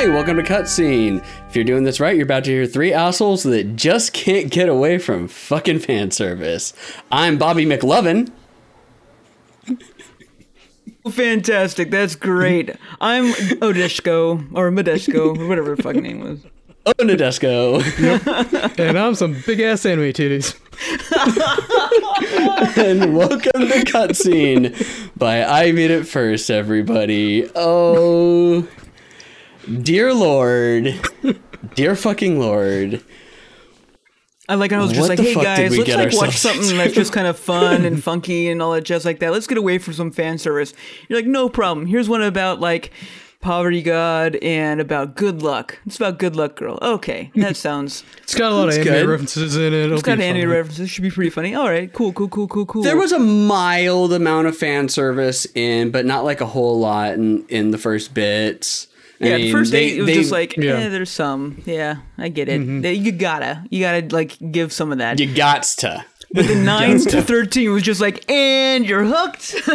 Hi, welcome to Cutscene. If you're doing this right, you're about to hear three assholes that just can't get away from fucking fan service. I'm Bobby McLovin. Fantastic. That's great. I'm Odeshko or Modeshko, or whatever the fucking name was. Oh, Nadesco. And I'm some big ass anime titties. and welcome to Cutscene by I Beat It First, everybody. Oh, dear Lord. Dear fucking Lord. I like. I was just What like, hey guys, let's like watch ourselves something that's just kind of fun and funky and all that jazz like that. Let's get away from some fan service. You're like, no problem. Here's one about like poverty god and about good luck. It's about good luck girl. Okay, that sounds. It's got a lot of anime good. references in it. It'll It's got anime fun. references. Should be pretty funny. All right, cool, cool, cool, cool, cool. There was a mild amount of fan service in, but not like a whole lot in, in the first bits. I Yeah, the first they- eight it was they- just like, Yeah. eh, there's some. Yeah, I get it. They- You gotta, you gotta like give some of that. you gots to. But the nine to thirteen was just like, and you're hooked.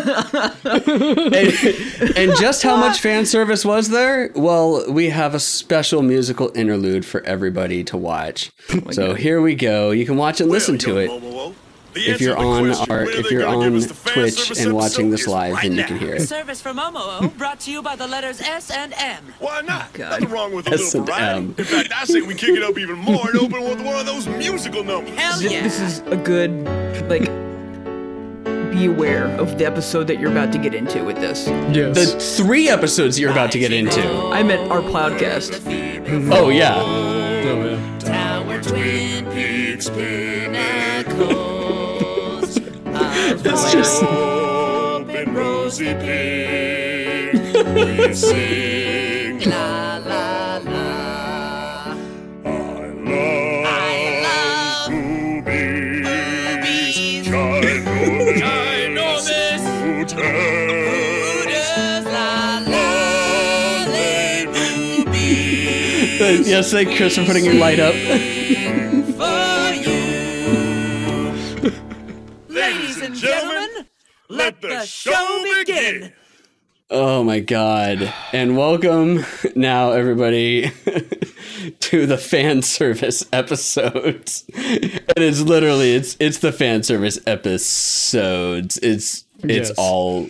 and, and just how much fan service was there? Well, we have a special musical interlude for everybody to watch. so here we go. You can watch and listen to it. If you're on our, if you're on Twitch and watching this live, then you can hear it. Service from Momo brought to you by the letters S and M. Why not? Oh, God. Nothing wrong with a S little and variety. In fact, I say we kick it up even more and open with one of those musical numbers. Hell yeah. This is a good, like, be aware of the episode that you're about to get into with this. Yes. The three episodes you're about to get into. I meant our Cloudcast. Oh yeah. Oh, yeah. Tower Twin Peaks Pinnacles. It's just Open rosy pink, we sing. La la la. I love boobies, ginormous, Ginormous. hooters, La la. boobies. yes, thank Chris for putting your light up. The show begin. Oh my god. And welcome now everybody to the fan service episodes. And it's literally it's it's the fan service episodes. It's it's Yes. all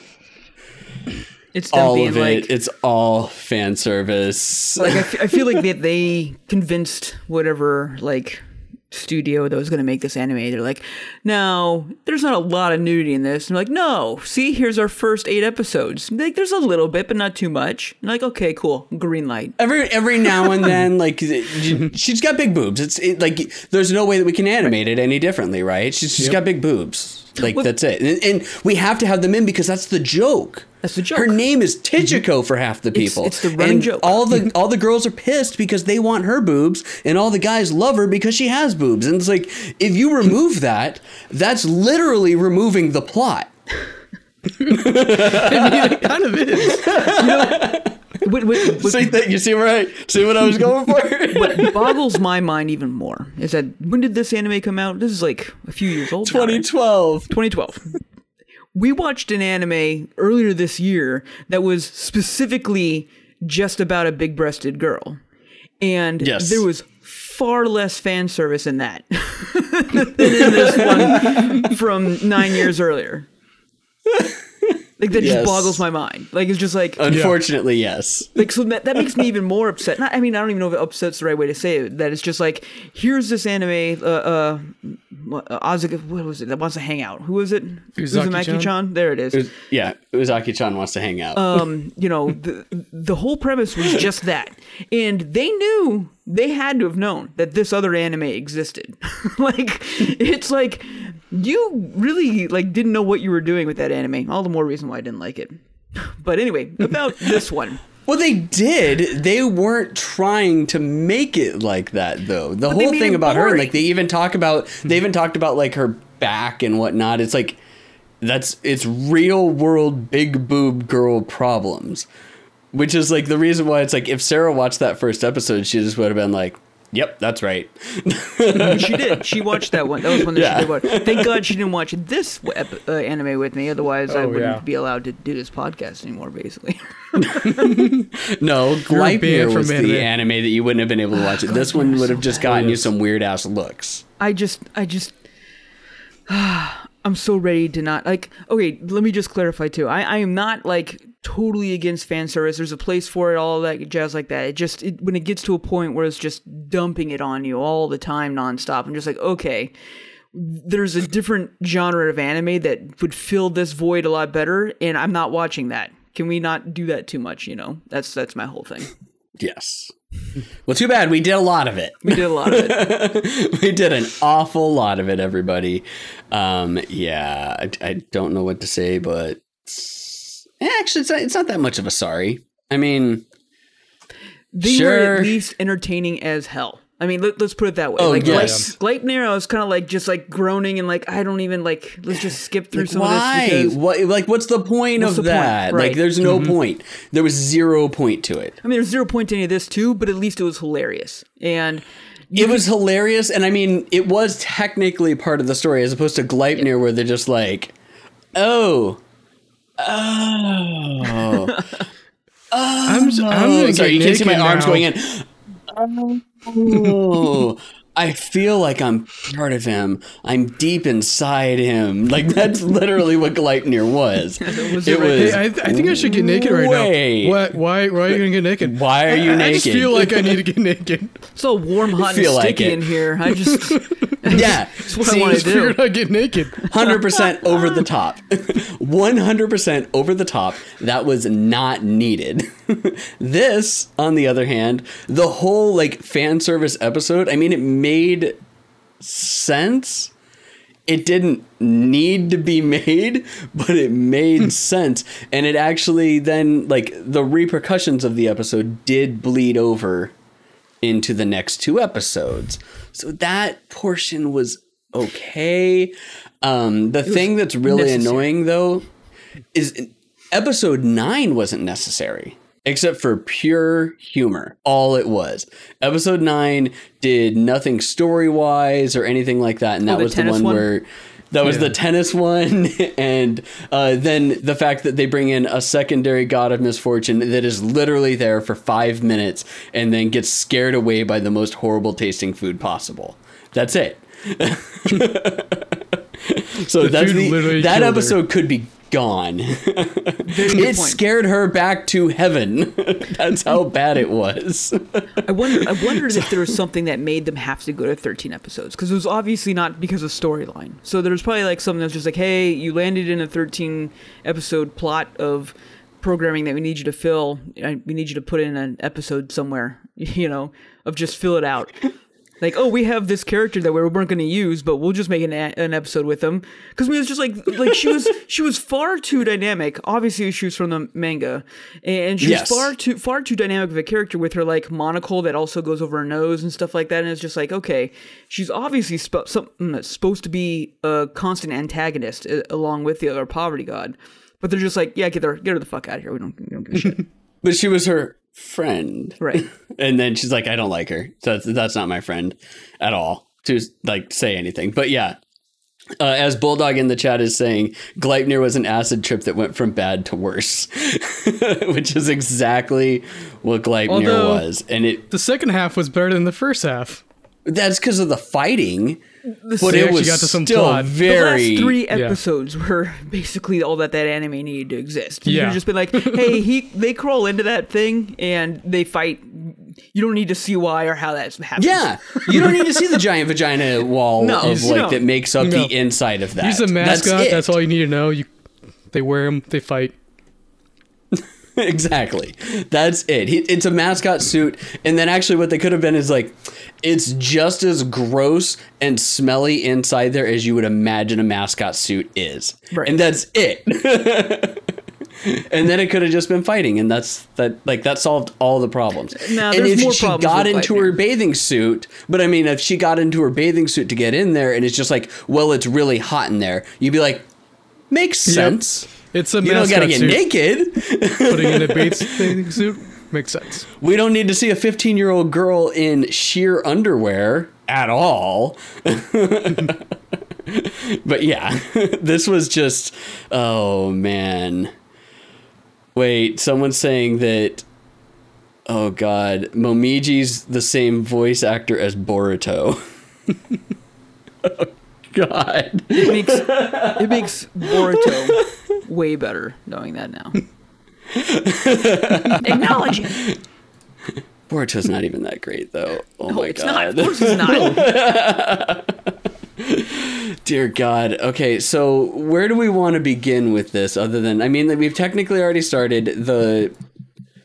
It's all of it. like, it's all fan service. like I, f- I feel like that they convinced whatever like studio that was going to make this anime. They're like, now there's not a lot of nudity in this. And they're like, no, see, here's our first eight episodes. Like, there's a little bit, but not too much. And like, okay, cool, green light. every every now and then like she's got big boobs. It's it, like there's no way that we can animate it any differently, right? She's, she's got big boobs. Like that's it. And, and we have to have them in because that's the joke. That's the joke. Her name is Ichiko mm-hmm. for half the people. it's the running and joke. All the all the girls are pissed because they want her boobs, and all the guys love her because she has boobs. And it's like if you remove that, that's literally removing the plot. it kind of is. What, what, what, See that? You see I see what I was going for? what boggles my mind even more is that when did this anime come out? This is like a few years old. now, right? 2012. 2012. We watched an anime earlier this year that was specifically just about a big breasted girl. And Yes. there was far less fan service in that than in this one from nine years earlier. Like that Yes. just boggles my mind. Like it's just like Unfortunately, yes. like so that, that makes me even more upset. Not, I mean, I don't even know if upset's the right way to say it. That it's just like here's this anime, uh, uh, Azuka, what was it that wants to hang out? Who was it? Uzaki-chan? Uzumaki-chan. There it is. Yeah, Uzaki-chan wants to hang out. Um, you know, the the whole premise was just that, and they knew they had to have known that this other anime existed. like, it's like you really like didn't know what you were doing with that anime. All the more reason why I didn't like it. But anyway, about this one. well, they did. They weren't trying to make it like that, though. The they whole thing about her, like they even talk about, they even talked about like her back and whatnot. It's like that's it's real world big boob girl problems, which is like the reason why it's like if Sarah watched that first episode, she just would have been like, Yep, that's right. she did. She watched that one. That was one that Yeah. she did watch. Thank God she didn't watch this ep- uh, anime with me. Otherwise, I Oh, wouldn't yeah. be allowed to do this podcast anymore. Basically, No, Gleipnir banned from was the anime. anime that you wouldn't have been able to watch it. This one would have just gotten you some weird ass looks. I just, I just, I'm so ready to not like. Okay, let me just clarify too. I, I am not like totally against fan service. There's a place for it, all that jazz like that. It just it, when it gets to a point where it's just dumping it on you all the time, nonstop. I'm just like, okay. There's a different genre of anime that would fill this void a lot better, and I'm not watching that. Can we not do that too much? You know, that's that's my whole thing. Yes. Well, too bad we did a lot of it. We did a lot of it. we did an awful lot of it, everybody. Um, yeah, I, I don't know what to say, but Eh, actually, it's not, it's not that much of a sorry. I mean, they were at least entertaining as hell. I mean, let, us put it that way. Oh, like, yes. Gleip- Gleipnir, I was kind of like just like groaning and like I don't even like. Let's just skip through like, some why? of this because What? Like, what's the point What's of the point? that? Right. Like, there's no mm-hmm. point. There was zero point to it. I mean, there's zero point to any of this too, but at least it was hilarious and. It was hilarious, and I mean, it was technically part of the story, as opposed to Gleipnir, where they're just like, "Oh, Oh. oh." I'm, s- I'm Oh, sorry, you can't see my naked arms going in. Oh, I feel like I'm part of him. I'm deep inside him. Like that's literally what Gleipnir was. was it it right was. Hey, I, I think I should get naked right way- now. What? Why? Why are you gonna get naked? Why are you I, I just feel like I need to get naked. It's all warm, hot, and feel like sticky it. in here. I just yeah, what I wanna do. figured I'd get naked. Hundred percent over the top. One hundred percent over the top. That was not needed. this, on the other hand, the whole like fan service episode. I mean, it made sense. It didn't need to be made, but it made sense. And it actually then like the repercussions of the episode did bleed over into the next two episodes. So that portion was okay. Um, the thing that's really necessary. annoying though is episode nine wasn't necessary. Except for pure humor. All it was. Episode nine did nothing story wise or anything like that. And that Oh, the was the one, one? where that was the tennis one. And uh, then the fact that they bring in a secondary god of misfortune that is literally there for five minutes and then gets scared away by the most horrible tasting food possible. That's it. so The that's the, that killed her. episode could be gone. it scared her back to heaven. That's how bad it was. I wonder. I wondered if there was something that made them have to go to 13 episodes because it was obviously not because of storyline. So there was probably like something that's just like, hey, you landed in a 13 episode plot of programming that we need you to fill. We need you to put in an episode somewhere, you know, of just fill it out. Like, oh, we have this character that we weren't going to use, but we'll just make an, a- an episode with them because we was just like, like she was, she was far too dynamic. Obviously, she was from the manga, and she Yes. was far too, far too dynamic of a character with her like monocle that also goes over her nose and stuff like that. And it's just like, okay, she's obviously sp- something that's supposed to be a constant antagonist uh, along with the other poverty god, but they're just like, yeah, get her, get her the fuck out of here. We don't, we don't give a shit. But she was her friend. right. And then she's like, I don't like her. So that's, that's not my friend at all to like say anything. But yeah, uh, as Bulldog in the chat is saying, Gleipnir was an acid trip that went from bad to worse, which is exactly what Gleipnir Although- was. And it The second half was better than the first half. That's because of the fighting. But it was got to some still plot. The The very last three episodes were basically all that that anime needed to exist. You Yeah. could have just been like, hey, he they crawl into that thing and they fight. You don't need to see why or how that happens. Yeah, you don't need to see the giant vagina wall No, of like don't. that makes up No. the inside of that. He's a mascot. it. That's, all you need to know. You, they wear him. They fight. exactly. That's it. He, it's a mascot suit, and then actually, what they could have been is like, it's just as gross and smelly inside there as you would imagine a mascot suit is, Right. and that's it. and then it could have just been fighting, and that's that. Like that solved all the problems. No, and there's if more she problems got into her bathing suit, but I mean, if she got into her bathing suit to get in there, and it's just like, well, it's really hot in there, you'd be like, makes sense. It's a You don't gotta get suit. naked. Putting in a bathing suit Makes sense. We don't need to see a 15 year old girl in sheer underwear at all. but yeah, this was just, oh man. Wait, someone's saying that, oh god, Momiji's the same voice actor as Boruto. oh god. It makes it makes Boruto way better knowing that now. Acknowledge it. Boruto's not even that great though. Oh No, my it's god. not. Of course it's not. Dear God. Okay, so where do we want to begin with this? Other than, I mean, we've technically already started the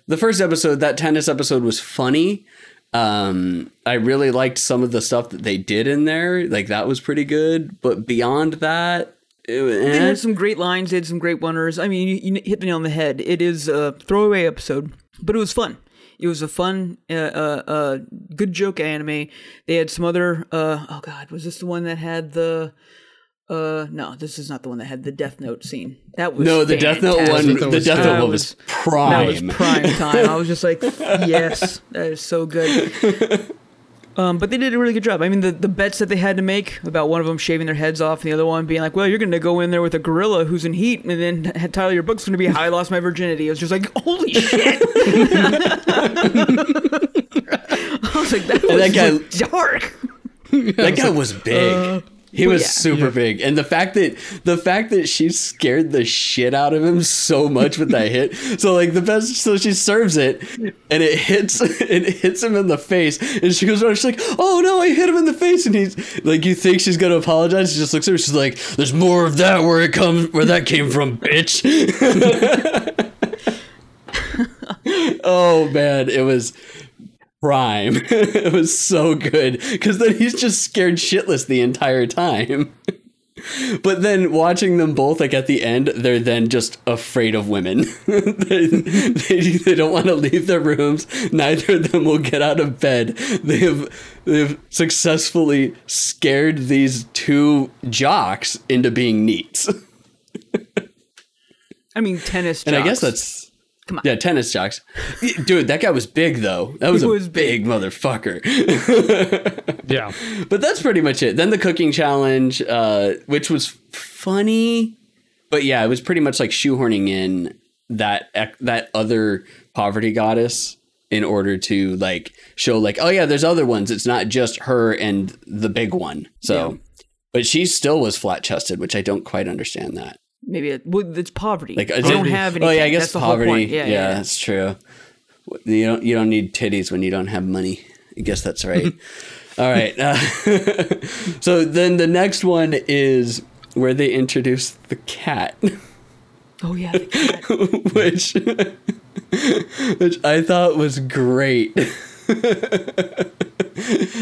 the first episode. That tennis episode was funny. Um, I really liked some of the stuff that they did in there. Like that was pretty good. But beyond that, it, was- They eh. had some great lines. They had some great wonders. I mean, you, you hit the nail on the head. It is a throwaway episode, but it was fun. It was a fun, uh, uh, uh, good joke anime. They had some other. Uh, oh God, was this the one that had the? Uh, no, this is not the one that had the Death Note scene. That was no, the Death Note one. fantastic. The was Death. Note one was- prime. That was prime time. I was just like, yes, that is so good. Um, but they did a really good job. I mean, the, the bets that they had to make about one of them shaving their heads off, and the other one being like, "Well, you're going to go in there with a gorilla who's in heat, and then Tyler, your book's going to be I lost my virginity." It was just like, "Holy shit!" I was like, "That was that guy- dark." that guy was big. He well, was yeah. super big, and the fact that the fact that she scared the shit out of him so much with that hit. So like the best, so she serves it, and it hits it hits him in the face, and she goes around. She's like, "Oh no, I hit him in the face," and he's like, "You think she's gonna apologize?" She just looks at her. She's like, "There's more of that where it comes, where that came from, bitch." oh man, it was prime. it was so good because then he's just scared shitless the entire time. But then watching them both, like at the end, they're then just afraid of women. they, they, they don't want to leave their rooms. Neither of them will get out of bed. They have they've successfully scared these two jocks into being NEETs. I mean, tennis. And I guess that's Come on. yeah, tennis jocks. Dude, that guy was big though. That was He a big big. motherfucker. Yeah. But that's pretty much it. Then the cooking challenge, uh, which was funny, but yeah, it was pretty much like shoehorning in that that other poverty goddess in order to like show like, oh yeah, there's other ones. It's not just her and the big one. So, Yeah. but she still was flat chested, which I don't quite understand that. Maybe it, well, it's poverty. Like, Like, is they it- don't have anything. Oh yeah, I guess That's poverty. Yeah, yeah, yeah, that's true. You don't you don't need titties when you don't have money. I guess that's right. All right. Uh, so then the next one is where they introduce the cat, Oh yeah. the cat. which which I thought was great.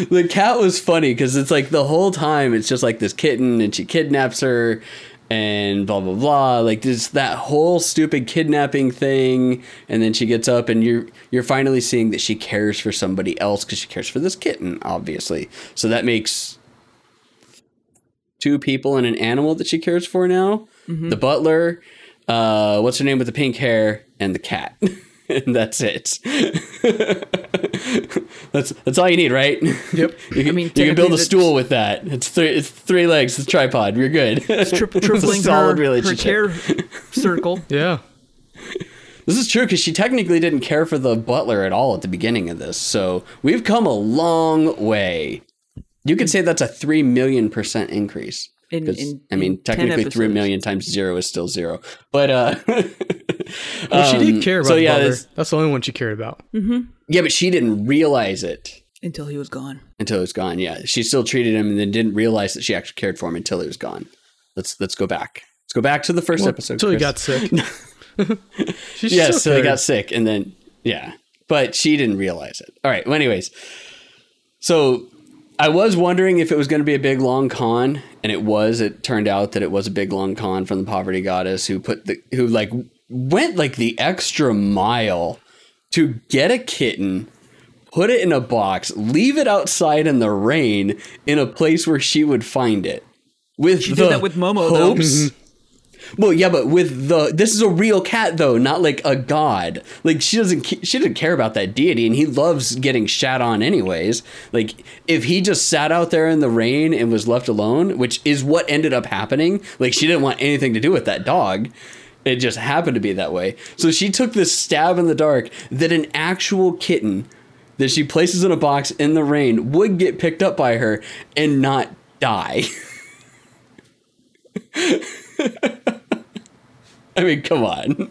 the cat was funny because it's like the whole time it's just like this kitten and she kidnaps her and blah blah blah. Like this that whole stupid kidnapping thing. And then she gets up and you're you're finally seeing that she cares for somebody else because she cares for this kitten obviously. So that makes two people and an animal that she cares for now. The butler uh what's her name with the pink hair? And the cat and that's it that's that's all you need right Yep. you can, mean, you can build a stool with that. It's three. It's three legs. The tripod. You're good. Tri- It's a tripling solid her, her relationship. care circle. Yeah. This is true because she technically didn't care for the butler at all at the beginning of this. So we've come a long way. You could say that's a three million percent increase. In- 'Cause, in- I mean, technically, three million times zero is still zero. But uh, Well, she Um, did care about so yeah, this- That's the only one she cared about. yeah, but she didn't realize it until he was gone. until he was gone. Yeah, she still treated him and then didn't realize that she actually cared for him until he was gone. Let's let's go back. Let's go back to the first episode. Until he got sick. She Yes, so he got sick and then yeah. But she didn't realize it. All right. Well, anyways. So I was wondering if it was going to be a big long con, and it was. It turned out that it was a big long con from the poverty goddess who put the who like went like the extra mile to get a kitten, put it in a box, leave it outside in the rain in a place where she would find it. With She the did that with Momo, though. Mm-hmm. Well, yeah, but with the this is a real cat though, not like a god. Like she doesn't she doesn't care about that deity, and he loves getting shat on anyways. Like if he just sat out there in the rain and was left alone, which is what ended up happening. Like she didn't want anything to do with that dog. It just happened to be that way. So she took this stab in the dark that an actual kitten that she places in a box in the rain would get picked up by her and not die. I mean, come on.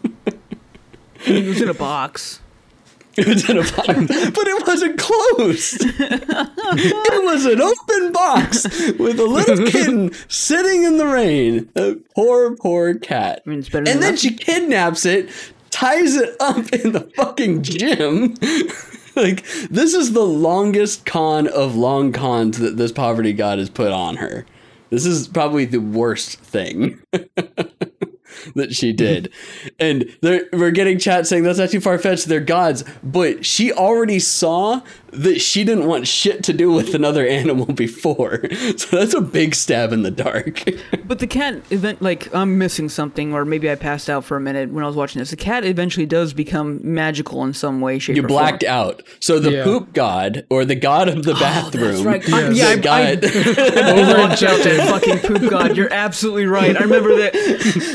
It was in a box. It was in a box, but it wasn't closed. it was an open box with a little kitten sitting in the rain. A poor, poor cat. mean, it's better and then nothing. she kidnaps it, ties it up in the fucking gym. like this is the longest con of long cons that this poverty god has put on her. This is probably the worst thing. that she did. And we're getting chat saying that's not too far fetched. They're gods. But she already saw that she didn't want shit to do with another animal before. So that's a big stab in the dark. But the cat event, like I'm missing something, or maybe I passed out for a minute when I was watching this. The cat eventually does become magical in some way, shape, You or blacked form. out. So the Yeah. poop god, or the god of the oh, bathroom, right. I- yeah, that I- I- got Over and out that fucking poop god. You're absolutely right. I remember that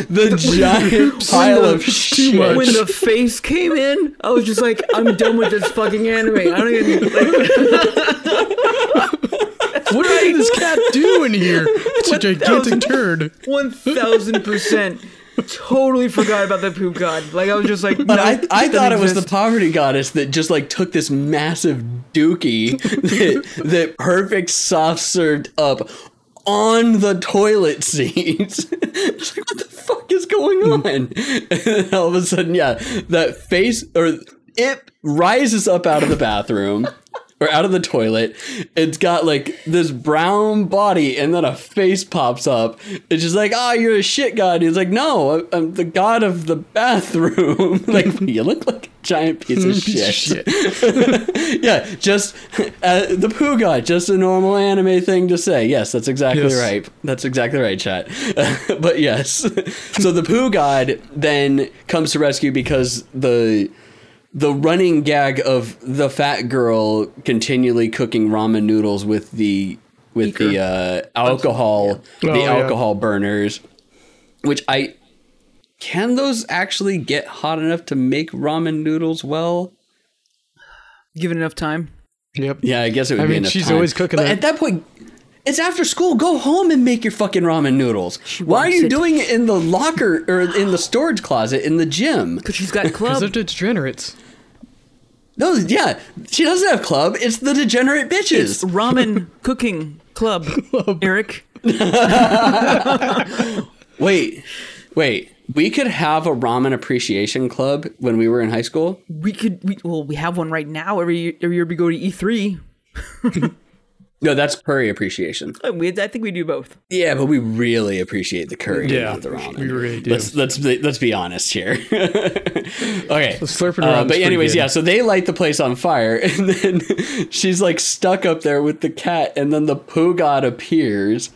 the giant pile the- of shit. when the face came in, I was just like, I'm done with this fucking anime. I don't even like. What did this cat do in here? It's a gigantic turd. One thousand percent. Totally forgot about the poop god. Like I was just like, But no, I, I doesn't thought it was the poverty goddess that just like took this massive dookie that, that perfect soft served up on the toilet seat. it's like, what the fuck is going on? And then all of a sudden, yeah, that face or it rises up out of the bathroom. Or out of the toilet, it's got like this brown body, and then a face pops up. It's just like, "Ah, you're a shit god." He's like, "No, I'm the god of the bathroom." like, you look like a giant piece of shit. yeah, just uh, the poo god, just a normal anime thing to say. Yes, that's exactly Yes. right. That's exactly right, chat. but yes, so the poo god then comes to rescue because the the running gag of the fat girl continually cooking ramen noodles with the with the uh, alcohol the Oh, yeah. alcohol burners, which I can those actually get hot enough to make ramen noodles well? given enough time. Yep. Yeah, I guess it would I be mean, she's time. always cooking But that. at that point, it's after school. Go home and make your fucking ramen noodles. Why are you it. doing it in the locker or in the storage closet in the gym? Because she's got clubs. Because they're degenerates. No, yeah, she doesn't have club. It's the degenerate bitches. Ramen cooking club. Eric. Wait, wait. We could have a ramen appreciation club when we were in high school. We could. We, well, we have one right now. Every year, every year we go to E3. No, that's curry appreciation. Uh, We, I think we do both. Yeah, but we really appreciate the curry, Yeah, the ramen. we really do. Let's let's be, let's be honest here. okay, slurping Uh, around is but anyways, good. yeah. So they light the place on fire, and then she's like stuck up there with the cat, and then the poo god appears,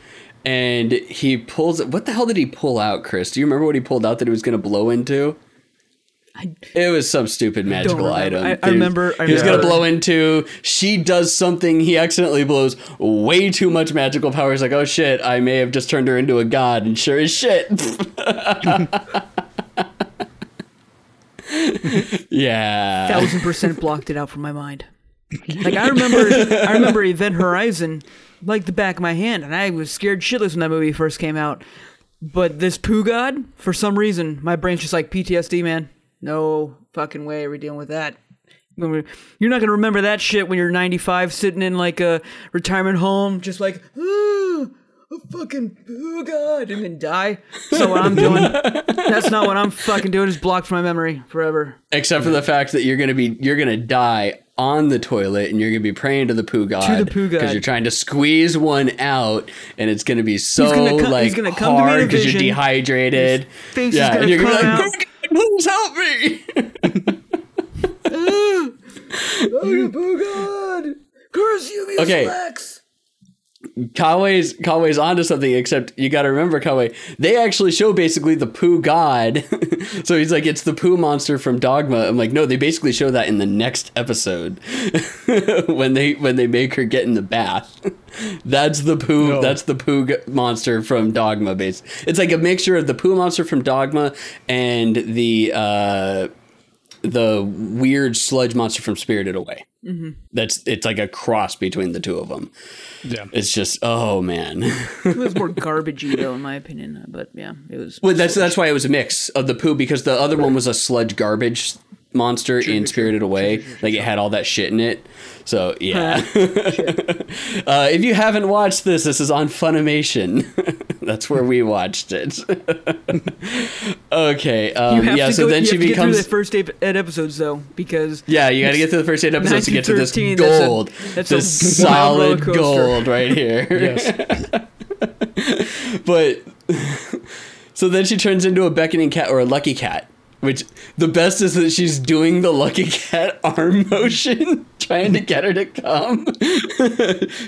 and he pulls. What the hell did he pull out, Chris? Do you remember what he pulled out that he was going to blow into? I, It was some stupid magical item. I- I that he was- remember- I he was gonna blow into. She does something. He accidentally blows way too much magical power. He's like, "Oh shit! I may have just turned her into a god." And sure as shit. yeah. thousand percent blocked it out from my mind. Like I remember, I remember Event Horizon like the back of my hand, and I was scared shitless when that movie first came out. But this poo god, for some reason, my brain's just like PTSD, man. No fucking way are we dealing with that. You're not gonna remember that shit when you're 95, sitting in like a retirement home, just like, ah, a fucking poo god, and then die. So what I'm doing. That's not what I'm fucking doing. It's blocked from my memory forever. Except for the fact that you're gonna be you're gonna die on the toilet and you're gonna be praying to the poo god to the poo god. because you're trying to squeeze one out and it's gonna be so gonna come- like he's gonna come to me in a hard because you're vision. dehydrated. face is yeah, gonna and you're come gonna be like, "Poo god, please help me. Oh, poo god! Curse you, Okay. Kawae's Kawae's onto something, except you got to remember Kawae. They actually show basically the poo god. so he's like, it's the poo monster from Dogma. I'm like, no, they basically show that in the next episode when they when they make her get in the bath. that's the poo. No. That's the poo monster from Dogma. Base. It's like a mixture of the poo monster from Dogma and the uh, the weird sludge monster from Spirited Away. Mm-hmm. That's it's like a cross between the two of them. Yeah. It's just oh man. It was more garbagey though, in my opinion. But yeah, it was. well, that's that's why it was a mix of the poo because the other one was a sludge garbage monster in Spirited Away. Like it had all that shit in it. So yeah. uh, if you haven't watched this, this is on Funimation. that's where we watched it. okay. Um, You have yeah. to So go, then you she have to get through becomes. the first eight eight episodes though, because Yeah, you got to get through the first eight episodes to get to this 1913, that's a- gold. that's this solid gold right here. Yes. but so then she turns into a beckoning cat or a lucky cat. Which the best is that she's doing the lucky cat arm motion, trying to get her to come.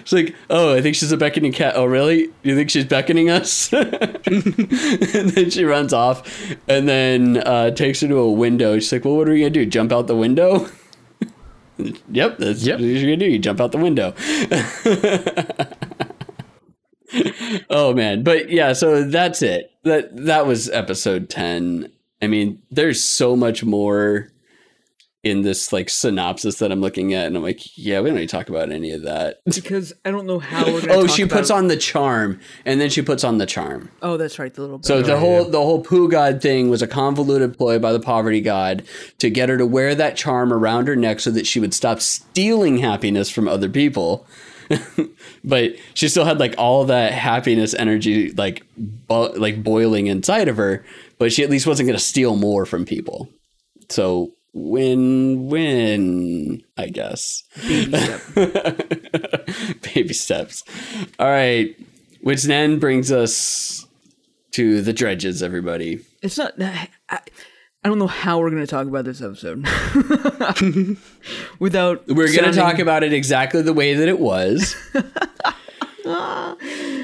she's like, "Oh, I think she's a beckoning cat. Oh, really? You think she's beckoning us?" and then she runs off, and then uh, takes her to a window. She's like, "Well, what are we gonna do? Jump out the window?" yep, that's Yep. what you're gonna do. You jump out the window. oh man, but yeah, so that's it. That that was episode 10. I mean, there's so much more in this like synopsis that I'm looking at and I'm like, yeah, we don't need to talk about any of that. because I don't know how we're gonna. Oh, talk she puts about- on the charm and then she puts on the charm. Oh, that's right, the little. So bit. the whole the whole poo god thing was a convoluted ploy by the poverty god to get her to wear that charm around her neck so that she would stop stealing happiness from other people. but she still had like all that happiness energy like bo- like boiling inside of her, but she at least wasn't going to steal more from people. So win win, I guess. baby step. Baby steps. All right, which then brings us to the dredges, everybody. It's not. I, I don't know how we're gonna talk about this episode without. We're going to talk about it exactly the way that it was.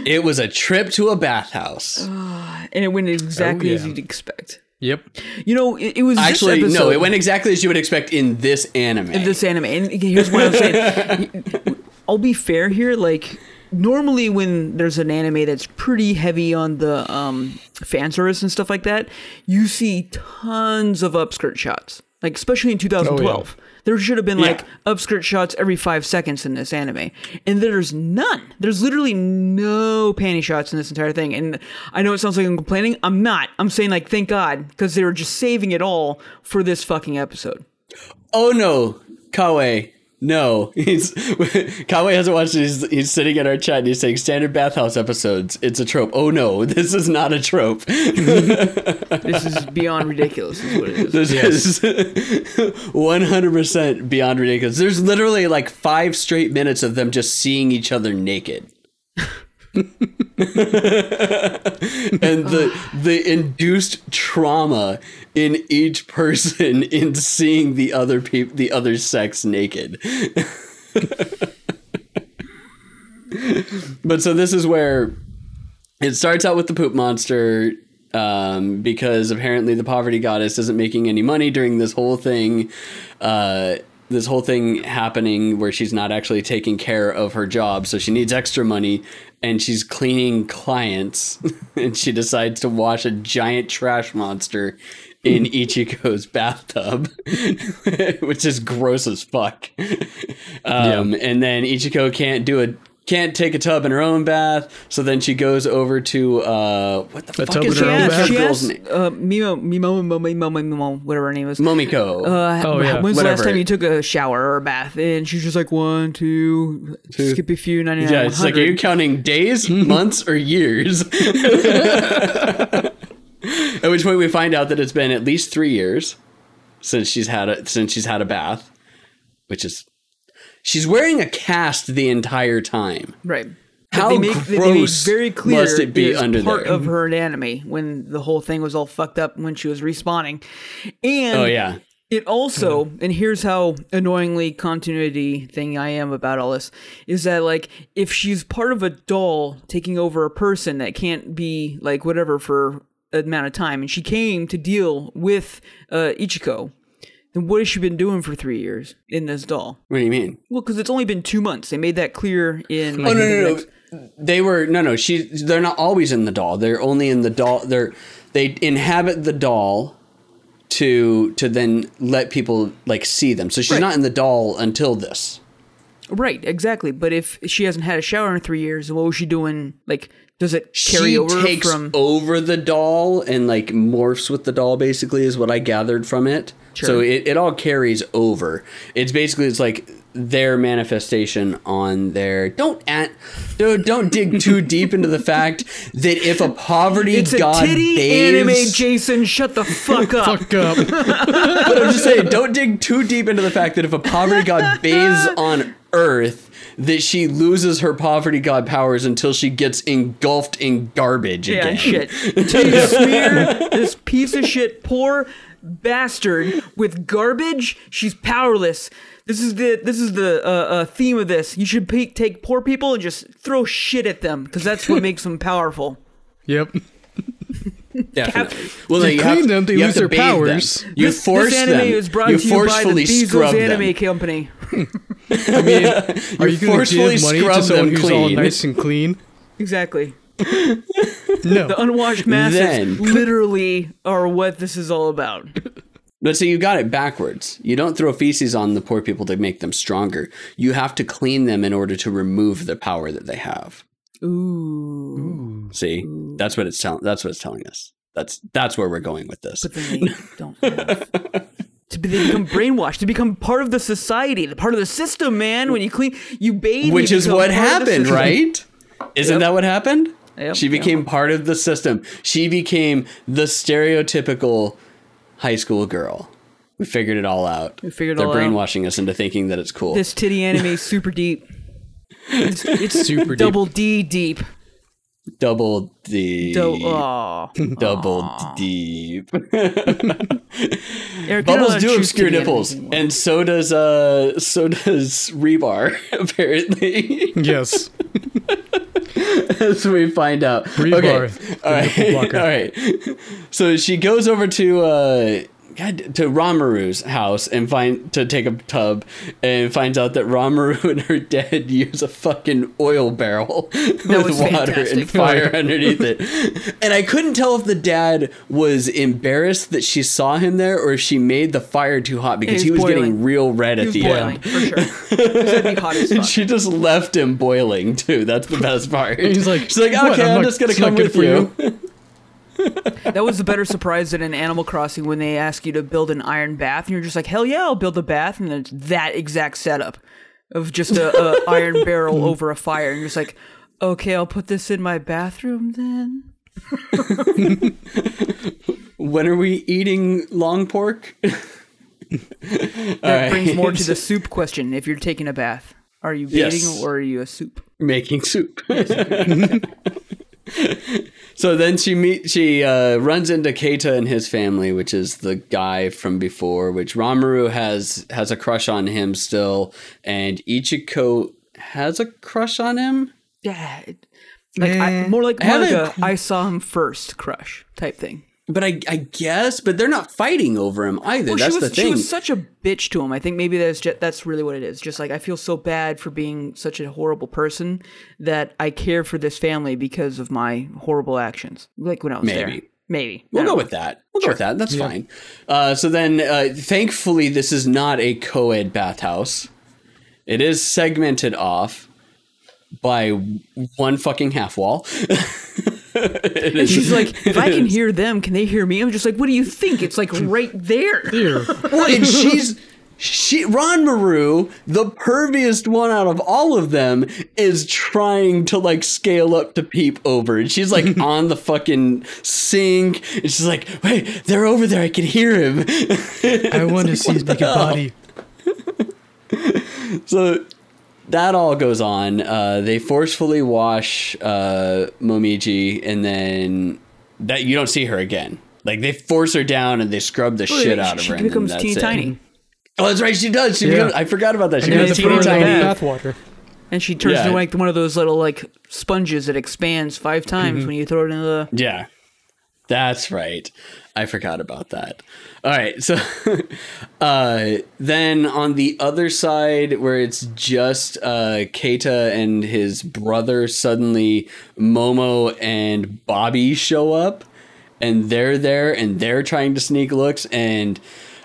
it was a trip to a bathhouse. Ah, and it went exactly oh, as yeah. you'd expect. Yep. You know, it, it was this Actually, no, it went exactly as you would expect in this anime. in this anime. And here's what I'm saying. I'll be fair here. Like normally, when there's an anime that's pretty heavy on the um, fan service and stuff like that, you see tons of upskirt shots. Like especially in 2012. There should have been like upskirt shots every five seconds in this anime, and there's none. There's literally no panty shots in this entire thing. And I know it sounds like I'm complaining. I'm not. I'm saying like thank God because they were just saving it all for this fucking episode. oh no, Kawe. No, he's Kawe hasn't watched it. He's, he's sitting in our chat and he's saying standard bathhouse episodes. It's a trope. Oh no, this is not a trope. This is beyond ridiculous. Is what it is. This is 100% beyond ridiculous. There's literally like five straight minutes of them just seeing each other naked. and the the induced trauma in each person in seeing the other peop- the other sex naked. but so this is where it starts out with the poop monster um, because apparently the poverty goddess isn't making any money during this whole thing. Uh, this whole thing happening where she's not actually taking care of her job, so she needs extra money, and she's cleaning clients, and she decides to wash a giant trash monster in Ichiko's bathtub, which is gross as fuck. Um, And then Ichiko can't do it. Can't take a tub in her own bath, so then she goes over to uh, what the fuck tub is in her own bath? she girl's name? uh, Mimo, Mimo, Mimo, Mimo, Mimo, whatever her name is. Momiko. Uh, Oh, yeah. When's the last time you took a shower or a bath? And she's just like one, two, skip a few, ninety nine. yeah, it's like, are you counting days, months, or years? At which point we find out that it's been at least three years since she's had a since she's had a bath, which is she's wearing a cast the entire time. right. How they make, they gross very clear must it be under part there? of her anatomy when the whole thing was all fucked up when she was respawning. And Oh yeah, It also, and here's how annoyingly continuity thing I am about all this, is that like if she's part of a doll taking over a person that can't be like whatever for an amount of time, and she came to deal with uh, Ichiko, then what has she been doing for three years in this doll? What do you mean? Well, because it's only been two months. They made that clear in. Oh no, no, no. They were no, no. She, they're not always in the doll. They're only in the doll. They're they inhabit the doll to to then let people like see them. So she's Right. not in the doll until this. Right, exactly. But if she hasn't had a shower in three years, what was she doing? Like, does it carry she over takes from? over the doll and like morphs with the doll. Basically, is what I gathered from it. So it, it all carries over. It's basically it's like their manifestation on their don't at dude, don't dig too deep into the fact that if a poverty It's a god titty bathes, anime, Jason. Shut the fuck up. Fuck up. But I'm just saying, don't dig too deep into the fact that if a poverty god bathes on Earth, that she loses her poverty god powers until she gets engulfed in garbage Yeah, again. shit. Until you smear this piece of shit poor bastard with garbage, she's powerless. This is the this is the uh, uh, theme of this. You should pe- take poor people and just throw shit at them because that's what makes them powerful. Yep. Definitely. Well, no, You you clean have, them, they you have lose to their bathe them. powers. You this, force this anime them. is brought you to you by the forcefully Bezos Anime them. Company. I mean, are you going to forcefully give money to someone them who's all clean. nice and clean? Exactly. No. The unwashed masses Then- literally are what this is all about. But so you got it backwards. You don't throw feces on the poor people to make them stronger. You have to clean them in order to remove the power that they have. Ooh. See, that's what it's telling. That's what it's telling us. That's that's where we're going with this. But then they don't. To be, they become brainwashed, to become part of the society, the part of the system, man. When you clean, you bathe, Which you is what part of the happened, right? Isn't Yep. that what happened? Yep, she yep. became part of the system. She became the stereotypical high school girl. We figured it all out. We figured it They're all out. brainwashing us into thinking that it's cool. This titty anime is super deep. It's, it's Super deep. double D deep. double D. Do- aw. double deep. Eric, Bubbles don't do choose obscure nipples, and so does uh, so does Rebar. Apparently, Yes. as we find out. Rebar, Okay, the all nipple right, blocker. all right. So she goes over to uh, God, to Ranmaru's house and find to take a tub, and finds out that Ramaru and her dad use a fucking oil barrel with water fantastic. and fire underneath it. And I couldn't tell if the dad was embarrassed that she saw him there, or if she made the fire too hot because He was was getting real red at the boiling, end. for sure. 'Cause that'd be hot as fuck. She just left him boiling too. That's the best part. he's like, she's like, okay, I'm I'm, not- just gonna come with for you. you." That was the better surprise than in Animal Crossing when they ask you to build an iron bath, and you're just like, hell yeah, I'll build a bath, and then it's that exact setup of just a, a iron barrel over a fire, and you're just like, okay, I'll put this in my bathroom then. When are we eating long pork? That brings more to the soup question. If you're taking a bath, are you Yes. bathing or are you a soup? Making soup. So then she meet she uh, runs into Keita and his family, which is the guy from before, which Ranmaru has has a crush on him still, and Ichiko has a crush on him. Yeah, it- like I, more like I more like haven't- a I saw him first crush type thing. But I, I guess, but they're not fighting over him either. Well, That's she was, the She was such a bitch to him. I think maybe that's just, that's really what it is. Just like I feel so bad for being such a horrible person that I care for this family because of my horrible actions. Like when I was there. Maybe. Maybe. We'll go don't with that. We'll go with that. That's fine. Uh, so then, uh, thankfully, this is not a co-ed bathhouse. It is segmented off by one fucking half wall. And she's like, if I can hear them, can they hear me? I'm just like, what do you think? It's like right there. Here. well, and she's she Ranmaru, the perviest one out of all of them, is trying to like scale up to peep over, and she's like on the fucking sink, and she's like, "Wait, they're over there. I can hear him." I want to see his naked body. So that all goes on. Uh, they forcefully wash uh, Momiji, and then that you don't see her again. Like they force her down and they scrub the shit out of her. She becomes that's teeny it. tiny, Oh, that's right. She does. She Yeah. becomes, I forgot about that. She And then becomes they teeny put her in tiny. the bath water. and she turns Yeah. into like one of those little like sponges that expands five times Mm-hmm. when you throw it in the. Yeah. That's right. I forgot about that. All right. So uh, then on the other side, where it's just uh, Keita and his brother, suddenly Momo and Bobby show up and they're there and they're trying to sneak looks and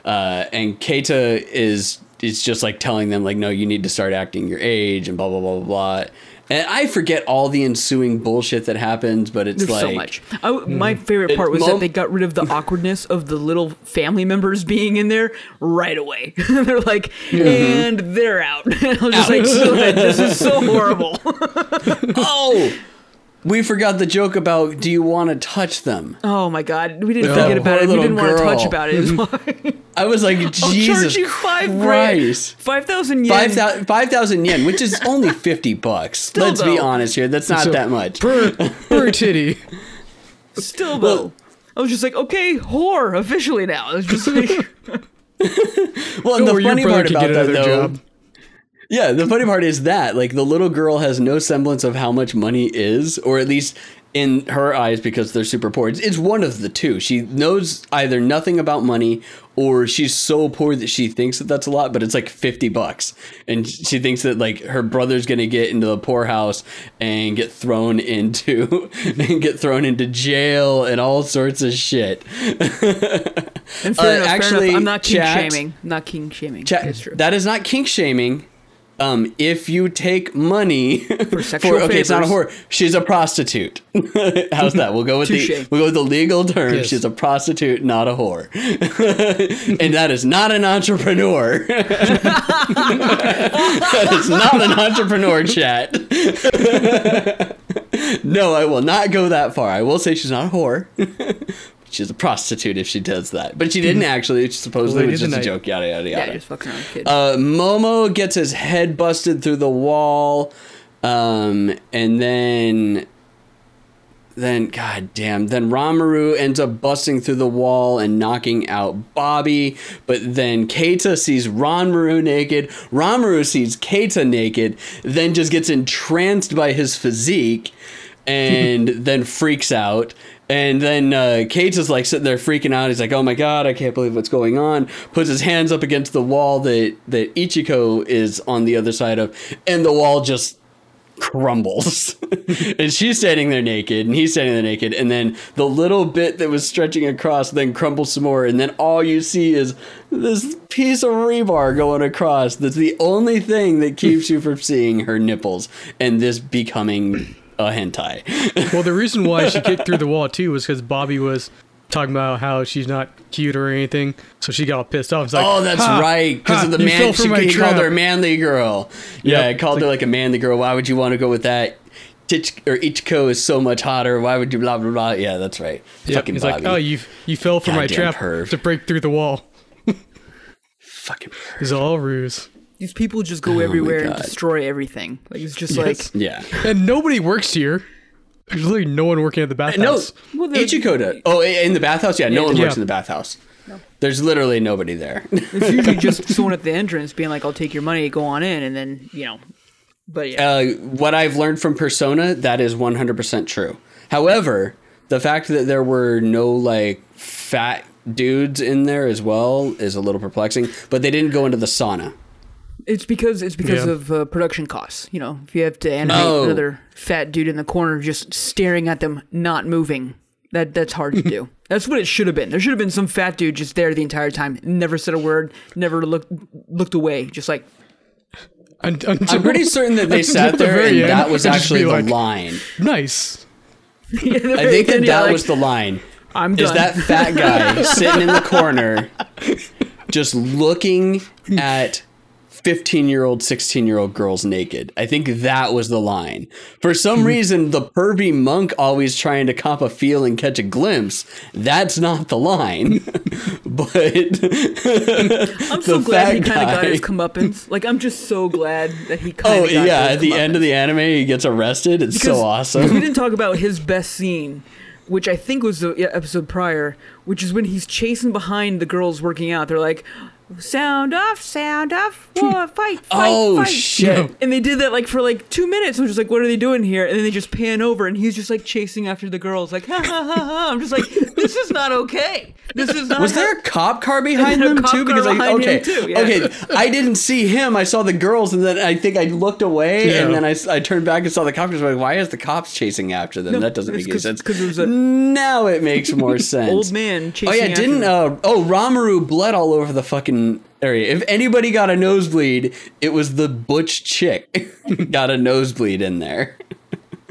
uh, and Keita is is just like telling them like no you need to start acting your age and blah blah blah blah blah and I forget all the ensuing bullshit that happens but it's There's like so much. I, my favorite part was Mom- that they got rid of the awkwardness of the little family members being in there right away. they're like, mm-hmm. and they're out. And I was just like, "Good, this is so horrible. oh we forgot the joke about do you want to touch them oh my god, we didn't Oh, forget about poor it. We didn't want to touch about it. why. I was like I'll Jesus charge you five grand, Christ five thousand yen. Five thousand five thousand yen, which is only fifty bucks. Let's be honest here. That's not So, that much. Per, per titty. Still though. I was just like, okay, whore officially now. It's just like, Well, and the funny part about get that, though, job. Yeah, the funny part is that like the little girl has no semblance of how much money is, or at least in her eyes, because they're super poor. It's, it's one of the two. She knows either nothing about money, or she's so poor that she thinks that that's a lot, but it's like fifty bucks, and she thinks that like her brother's gonna get into the poorhouse and get thrown into and get thrown into jail and all sorts of shit. Uh, enough, actually. I'm not king chat- shaming. Not king shaming. Chat- That is not kink shaming. Um, if you take money for, sexual okay, it's not a whore. She's a prostitute. How's that? We'll go with the we'll go with the legal term. Yes. She's a prostitute, not a whore, and that is not an entrepreneur. that is not an entrepreneur, chat. no, I will not go that far. I will say she's not a whore. She's a prostitute if she does that, but she didn't actually. It's supposedly Lady was just a night. joke. Yada yada yada. yeah, just fucking around, kid. Uh, Momo gets his head busted through the wall, um, and then, then God damn, then Ranmaru ends up busting through the wall and knocking out Bobby. But then Keita sees Ranmaru naked. Ranmaru sees Keita naked, then just gets entranced by his physique, and then freaks out. And then uh, is like sitting there freaking out. He's like, "Oh my god, I can't believe what's going on!" Puts his hands up against the wall that that Ichiko is on the other side of, and the wall just crumbles. and she's standing there naked, and he's standing there naked, and then the little bit that was stretching across then crumbles some more, and then all you see is this piece of rebar going across. That's the only thing that keeps you from seeing her nipples, and this becoming a hentai. Well, the reason why she kicked through the wall too was because Bobby was talking about how she's not cute or anything, so she got all pissed off. It's like, Oh, that's "Ha, right. Because of the man, she, he called her a manly girl. Yeah, Yep. I called It's her like a manly girl. Why would you want to go with that? Tich, or Ichiko is so much hotter. Why would you blah blah blah? Yeah, that's right. Yep, Fucking He's Bobby. like, oh, you you fell for my trap perv. to break through the wall. Fucking. It's all ruse. These people just go everywhere and Oh destroy everything. Like it's just Yes. Yeah. And nobody works here. There's literally no one working at the No, bathhouse. Well, they're- Ichiko does. Oh, in the bathhouse? Yeah, no one Yeah. works in the bathhouse. There's literally nobody there. like it's usually just someone at the entrance being like, "I'll take your money, go on in," and then you know. But yeah, uh, what I've learned from Persona, that is 100% true. However, the fact that there were no like fat dudes in there as well is a little perplexing. But they didn't go into the sauna. It's because it's because Yeah. of uh, production costs. You know, if you have to animate Oh. another fat dude in the corner just staring at them, not moving, that that's hard to do. That's what it should have been. There should have been some fat dude just there the entire time, never said a word, never looked looked away, just like until- I'm pretty certain that they sat there very and end, that was actually be the like, line. Nice. I think that that was the line. I'm Is that fat guy sitting in the corner just looking at 15 year old, 16 year old girls naked? I think that was the line. For some hmm. reason, the pervy monk always trying to cop a feel and catch a glimpse. That's not the line. but I'm so glad he kind of got his comeuppance. Like I'm just so glad that he kind Oh of got yeah, at the end of the anime, he gets arrested. It's Because so awesome. We didn't talk about his best scene which I think was the episode prior, which is when he's chasing behind the girls working out. They're like, "Sound off, sound off, whoa, fight, fight, Oh, fight!" shit. And they did that like for like two minutes. I was just like, "What are they doing here?" And then they just pan over, and he's just like chasing after the girls, like, "Ha ha ha ha!" I'm just like, "This is not okay. This is not." Was there a cop car behind them too? Because I okay, too, yeah. okay, I didn't see him. I saw the girls, and then I think I looked away, and Yeah. then I, s- I turned back and saw the cops. I was like, why is the cops chasing after them? No, that doesn't it's make any 'cause- sense. 'cause it was a- now it makes more sense. old man Oh yeah, didn't uh oh Ranmaru bled all over the fucking area. If anybody got a nosebleed, it was the butch chick got a nosebleed in there.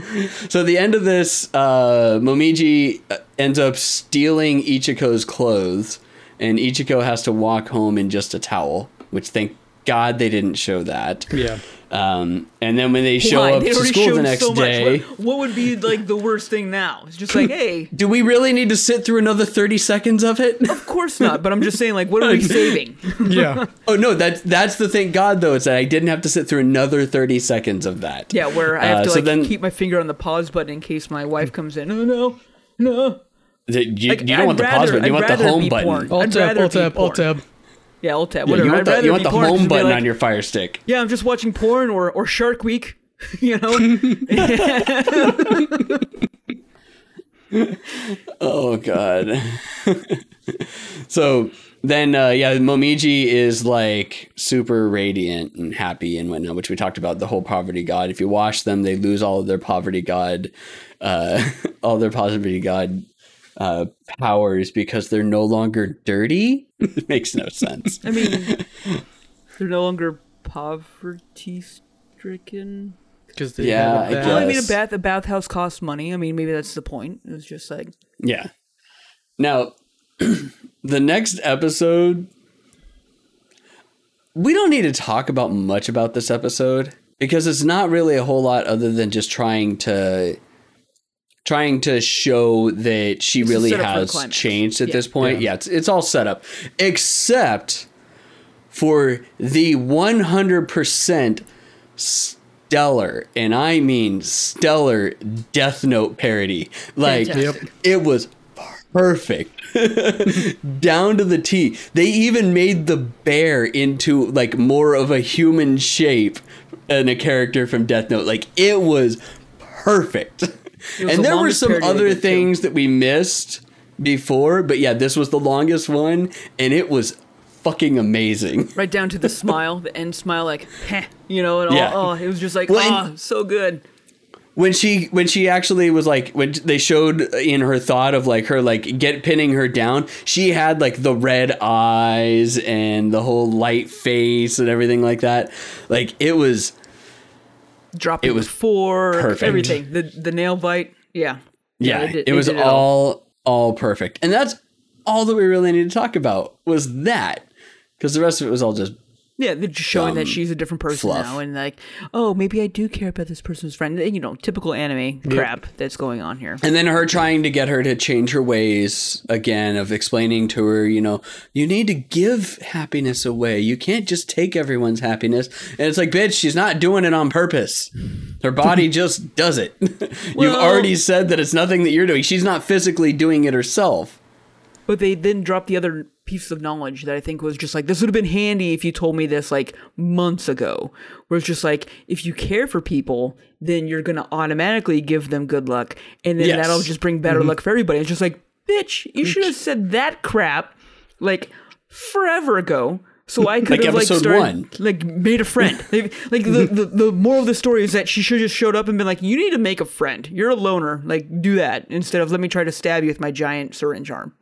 so the end of this, uh, Momiji uh, ends up stealing Ichiko's clothes, and Ichiko has to walk home in just a towel. Which thank God they didn't show that. Yeah. Um, and then when they show Why? up They to school the showed next so day, What, what would be like the worst thing now? It's just like, hey, do we really need to sit through another thirty seconds of it? of course not. But I'm just saying, like, what are we saving? Yeah. Oh no, that's that's the thank God though. Is that I didn't have to sit through another thirty seconds of that. Yeah, where I have Uh, to so like then- keep my finger on the pause button in case my wife comes in. Oh no, no. The- you, Like, you don't I'd want the pause button. You I'd want the home be button. Alt tab, alt tab, alt tab. Yeah, alt tab. Yeah, Whatever. you want I'd the, rather you want the home button like, on your Fire Stick. Yeah, I'm just watching porn or or Shark Week. You know. Oh god. so then, uh, yeah, Momiji is like super radiant and happy and whatnot, which we talked about the whole poverty god. If you wash them, they lose all of their poverty god, uh, all their poverty god uh, powers because they're no longer dirty. it makes no sense. I mean, they're no longer poverty stricken. Because they Yeah, have a I bath. Well, I mean, a bath a bathhouse costs money. I mean, maybe that's the point. It was just like Yeah. Now, the next episode, we don't need to talk about much about this episode because it's not really a whole lot other than just trying to trying to show that she It's really setup for the has changed at Yeah. this point. Yeah, it's, it's all set up except for the 100% stellar and I mean stellar Death Note parody. Like Fantastic. it was perfect down to the T. They even made the bear into like more of a human shape and a character from Death Note. Like it was perfect. and there were some other things that we missed before, but yeah, this was the longest one and it was fucking amazing. right down to the smile, the end smile, like heh, you know, and all, Yeah. oh, it was just like Well, oh, so good. when she when she actually was like when they showed in her thought of like her like get pinning her down she had like the red eyes and the whole light face and everything like that like it was Dropping It was four, perfect. everything. The the nail bite, yeah, yeah, did- it they was did all all perfect and that's all that we really needed to talk about was that because the rest of it was all just Yeah, they're just showing that she's a different person fluff. now, and like, oh, maybe I do care about this person's friend. You know, typical anime crap that's going on here. And then her trying to get her to change her ways again, of explaining to her, you know, you need to give happiness away. You can't just take everyone's happiness. And it's like, bitch, she's not doing it on purpose. Her body just does it. You've already said that it's nothing that you're doing. She's not physically doing it herself. But they then drop the other piece of knowledge that I think was just like this would have been handy if you told me this like months ago. Where it's just like if you care for people, then you're gonna automatically give them good luck, and then Yes. that'll just bring better mm-hmm. luck for everybody. It's just like, bitch, you should have said that crap like forever ago. So I could Like have like started, one. like made a friend. Like like the, the the moral of the story is that she should have just showed up and been like, "You need to make a friend. You're a loner. Like do that instead of let me try to stab you with my giant syringe arm."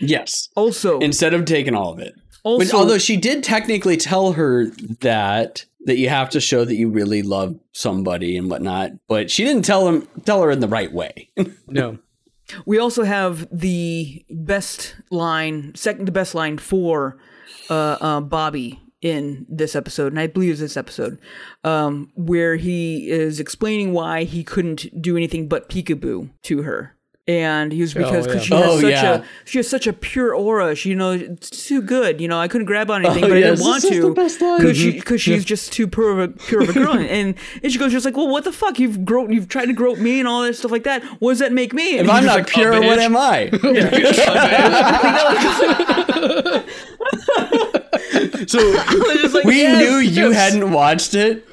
Yes. Also, Instead of taking all of it. Also- although she did technically tell her that that you have to show that you really love somebody and whatnot, but she didn't tell him tell her in the right way. No. We also have the best line, second to best line for uh, uh, Bobby in this episode, and I believe it's this episode, um, where he is explaining why he couldn't do anything but peekaboo to her. And he was oh, because yeah. she has Oh, such yeah. a she has such a pure aura. She you know it's too good. You know I couldn't grab on oh, anything, Oh, but I didn't want this to the best line. because she mm-hmm. because she's just too pure of a pure of a girl. and and she goes just like, well, what the fuck? You've grown, you've tried to grope me and all that stuff like that. What does that make me? And If I'm not like, pure, "Oh, what am I? so just like, we "Yes, knew you yes." hadn't watched it.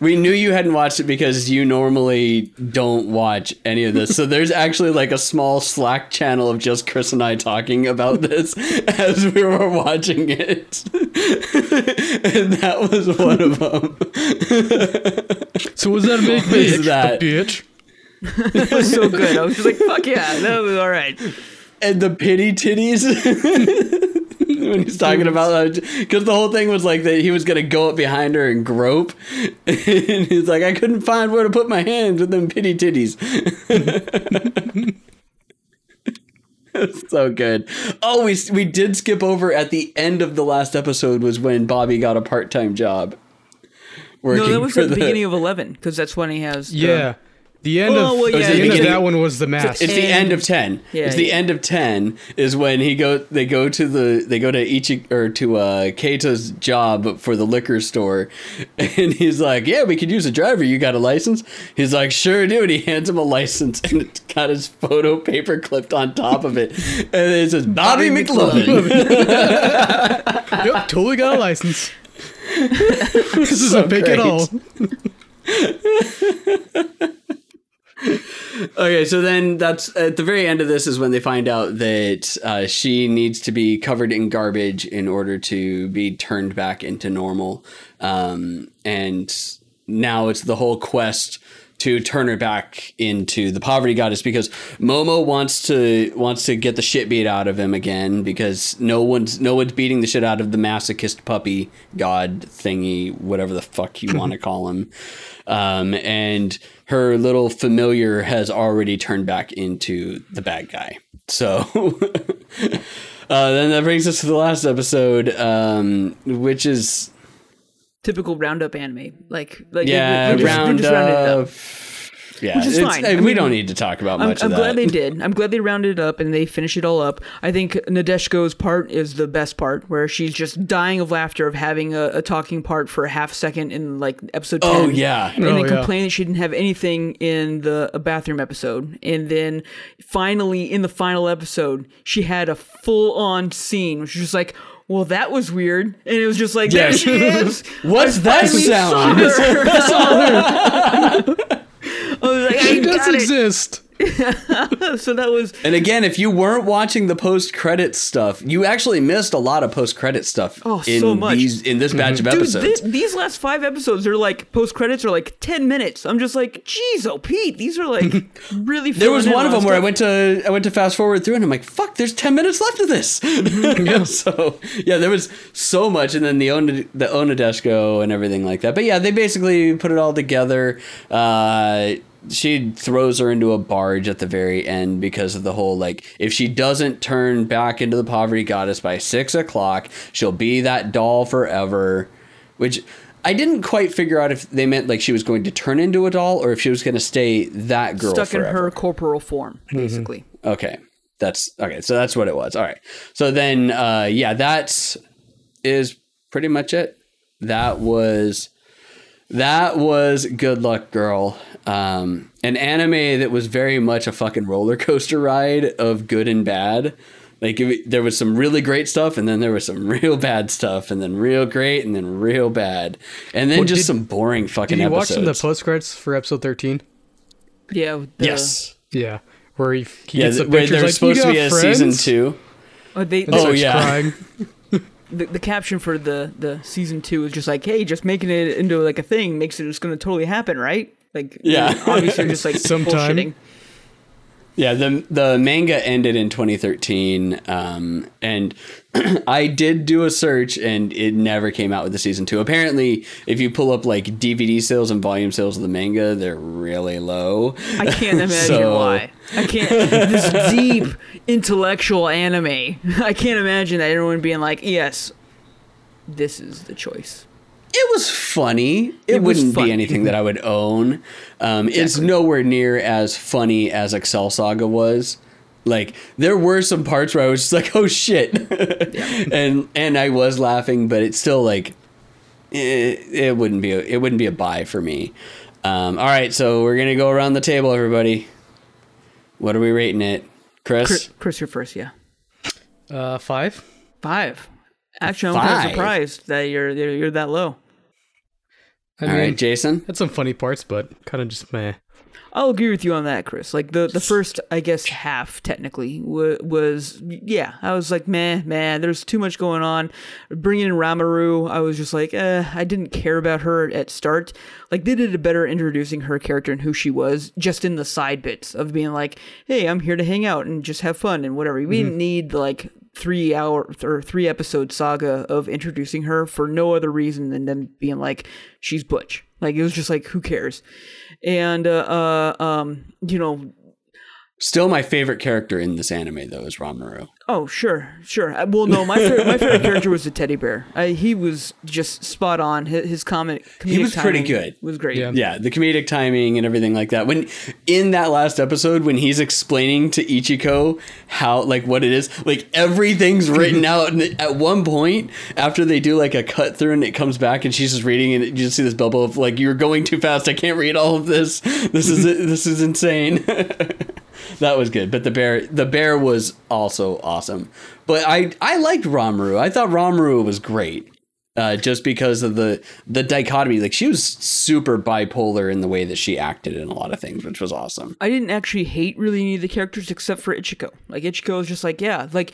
We knew you hadn't watched it because you normally don't watch any of this. So there's actually like a small Slack channel of just Chris and I talking about this as we were watching it. and that was one of them. So was that a big What is bitch? that? The bitch. It was so good. I was just like, fuck yeah, that was all right. and the pity titties when he's talking about that because the whole thing was like that he was gonna go up behind her and grope and he's like i couldn't find where to put my hands with them pity titties so good oh we, we did skip over at the end of the last episode was when bobby got a part-time job working No, that was for at the beginning of eleven because that's when he has. the- Yeah. The end Oh, of well, the yeah, end of that one was the mask. It's the end of ten. Yeah, it's the end of ten is when he go. They go to the. They go to Ichi or to uh, Keito's job for the liquor store, and he's like, "Yeah, we could use a driver. You got a license?" He's like, "Sure do." And he hands him a license, and it's got his photo paper clipped on top of it, and it says Bobby, Bobby McLovin. yep, totally got a license. this is So a fake great. at all. Okay, so then that's at the very end of this is when they find out that uh, she needs to be covered in garbage in order to be turned back into normal. Um, and now it's the whole quest to turn her back into the poverty goddess because Momo wants to wants to get the shit beat out of him again because no one's no one's beating the shit out of the masochist puppy god thingy whatever the fuck you want to call him. Um, and her little familiar has already turned back into the bad guy. So uh, then that brings us to the last episode um, which is typical roundup anime. Like, like yeah, they just- they just rounded up. up. Yeah, Which is it's- fine. I we don't need to talk about I'm, much I'm of that. glad they did. I'm glad they rounded it up and they finished it all up. I think Nadeshiko's part is the best part, where she's just dying of laughter of having a, a talking part for a half second in like episode 10. Oh, yeah. and Oh, then yeah. complained that she didn't have anything in the a bathroom episode. And then finally, in the final episode, she had a full on scene, which was just like. Well, that was weird, and it was just like there Yes. she is. What's I that finally sound? saw her. I saw her. I was like, I does got it. exist. So that was And again, if you weren't watching the post credit stuff, you actually missed a lot of post credit stuff Oh, in so much. these in this batch of Dude, episodes. these last five episodes are like post credits are like ten minutes. I'm just like, geez, oh Pete, these are like really. there was one of them where I went to I went to fast forward through and I'm like, fuck, there's ten minutes left of this. Mm-hmm. so yeah, there was so much, and then the Ona, the Onadeshko and everything like that. But yeah, they basically put it all together. Uh, she throws her into a barge at the very end because of the whole like if she doesn't turn back into the poverty goddess by six o'clock, she'll be that doll forever. Which I didn't quite figure out if they meant like she was going to turn into a doll or if she was going to stay that girl stuck forever. in her corporal form, basically. Okay. That's okay. So that's what it was. All right. So then, uh, yeah, that is is pretty much it. That was, that was Good Luck Girl. Um, an anime that was very much a fucking roller coaster ride of good and bad. Like it, there was some really great stuff, and then there was some real bad stuff, and then real great, and then real bad, and then Well, just did- some boring fucking Did you watch episodes. some of the post credits for episode thirteen? Yeah. the- yes. Yeah, where he, he Yeah, gets the th- where pictures there's like, "You supposed to be got a season friends?" two. Oh, they, And Oh, yeah. crying. the, the caption for the the season two is just like, hey, just making it into like a thing makes it just going to totally happen, right? Like, Yeah. obviously, you're just like Sometime. bullshitting. Yeah, the the manga ended in 2013, um, and I did do a search, and it never came out with the season two. Apparently, if you pull up like DVD sales and volume sales of the manga, they're really low. I can't imagine So- why. I can't. This deep intellectual anime. I can't imagine that everyone being like, yes, this is the choice. It was funny. It, It wouldn't funny. be anything that I would own. Um, It's nowhere near as funny as Excel Saga was. Like there were some parts where I was just like, "Oh shit," and and I was laughing, but it's still like it, it wouldn't be a, it wouldn't be a buy for me. Um, all right, so we're gonna go around the table, everybody. What are we rating it, Chris? Chris, Chris, you're first. Yeah, Uh, five. five. Actually, I'm kind of surprised that you're you're you're that low. I All mean, right, Jason. had some funny parts, but kind of just meh. I'll agree with you on that, Chris. Like the the first, I guess, half technically wa was yeah. I was like, meh, man. There's too much going on. Bringing in Ranmaru, I was just like, eh. I didn't care about her at start. Like they did a better introducing her character and who she was, just in the side bits of being like, hey, I'm here to hang out and just have fun and whatever. We didn't need like three hour or three episode saga of introducing her for no other reason than them being like, she's Butch. Like it was just like, who cares? and uh, uh um you know Still, my favorite character in this anime though is Ranmaru. oh sure sure Uh, well no my favorite, my favorite character was the teddy bear I, he was just spot on his, his comment He was pretty good. was great Yeah. Yeah, the comedic timing and everything like that. When in that last episode, when he's explaining to Ichiko how like what it is, like everything's written out. And at one point, after they do like a cut through and it comes back, and she's just reading, and you just see this bubble of like you're going too fast. I can't read all of this. This is this is insane. that was good. But the bear, the bear was also awesome. But I I liked Romru. I thought Romru was great uh, just because of the the dichotomy. Like she was super bipolar in the way that she acted in a lot of things, which was awesome. I didn't actually hate really any of the characters except for Ichiko. Like Ichiko was just like, yeah, like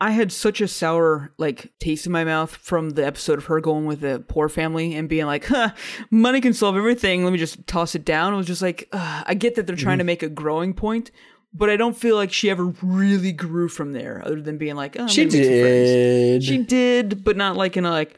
I had such a sour like taste in my mouth from the episode of her going with the poor family and being like, huh, money can solve everything. Let me just toss it down. It was just like, I get that they're trying to make a growing point, but I don't feel like she ever really grew from there, other than being like, oh, She did. She did, but not like in a like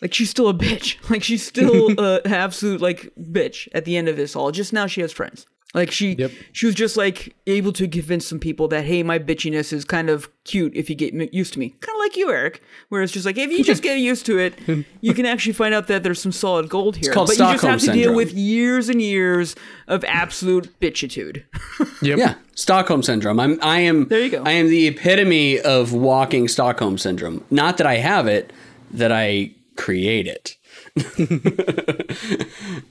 like she's still a bitch. Like she's still a absolute like bitch at the end of this all. Just now she has friends. Like she Yep. she was just like able to convince some people that hey, my bitchiness is kind of cute if you get used to me. Kind of like you, Eric. Where it's just like if you just get used to it, you can actually find out that there's some solid gold here. called but you just have to deal with years and years of absolute bitchitude. Yep. Yeah, Stockholm syndrome. I'm I am There you go. I am the epitome of walking Stockholm syndrome. Not that I have it, that I create it.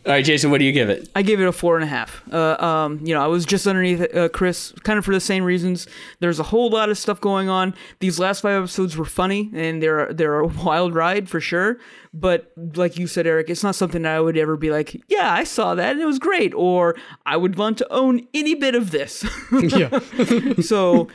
All right, Jason, what do you give it? I gave it a four and a half. Uh, um, you know, I was just underneath uh, Chris, kind of for the same reasons. There's a whole lot of stuff going on. These last five episodes were funny, and they're they're a wild ride for sure. But like you said, Eric, it's not something that I would ever be like, yeah, I saw that and it was great, or I would want to own any bit of this. yeah. so,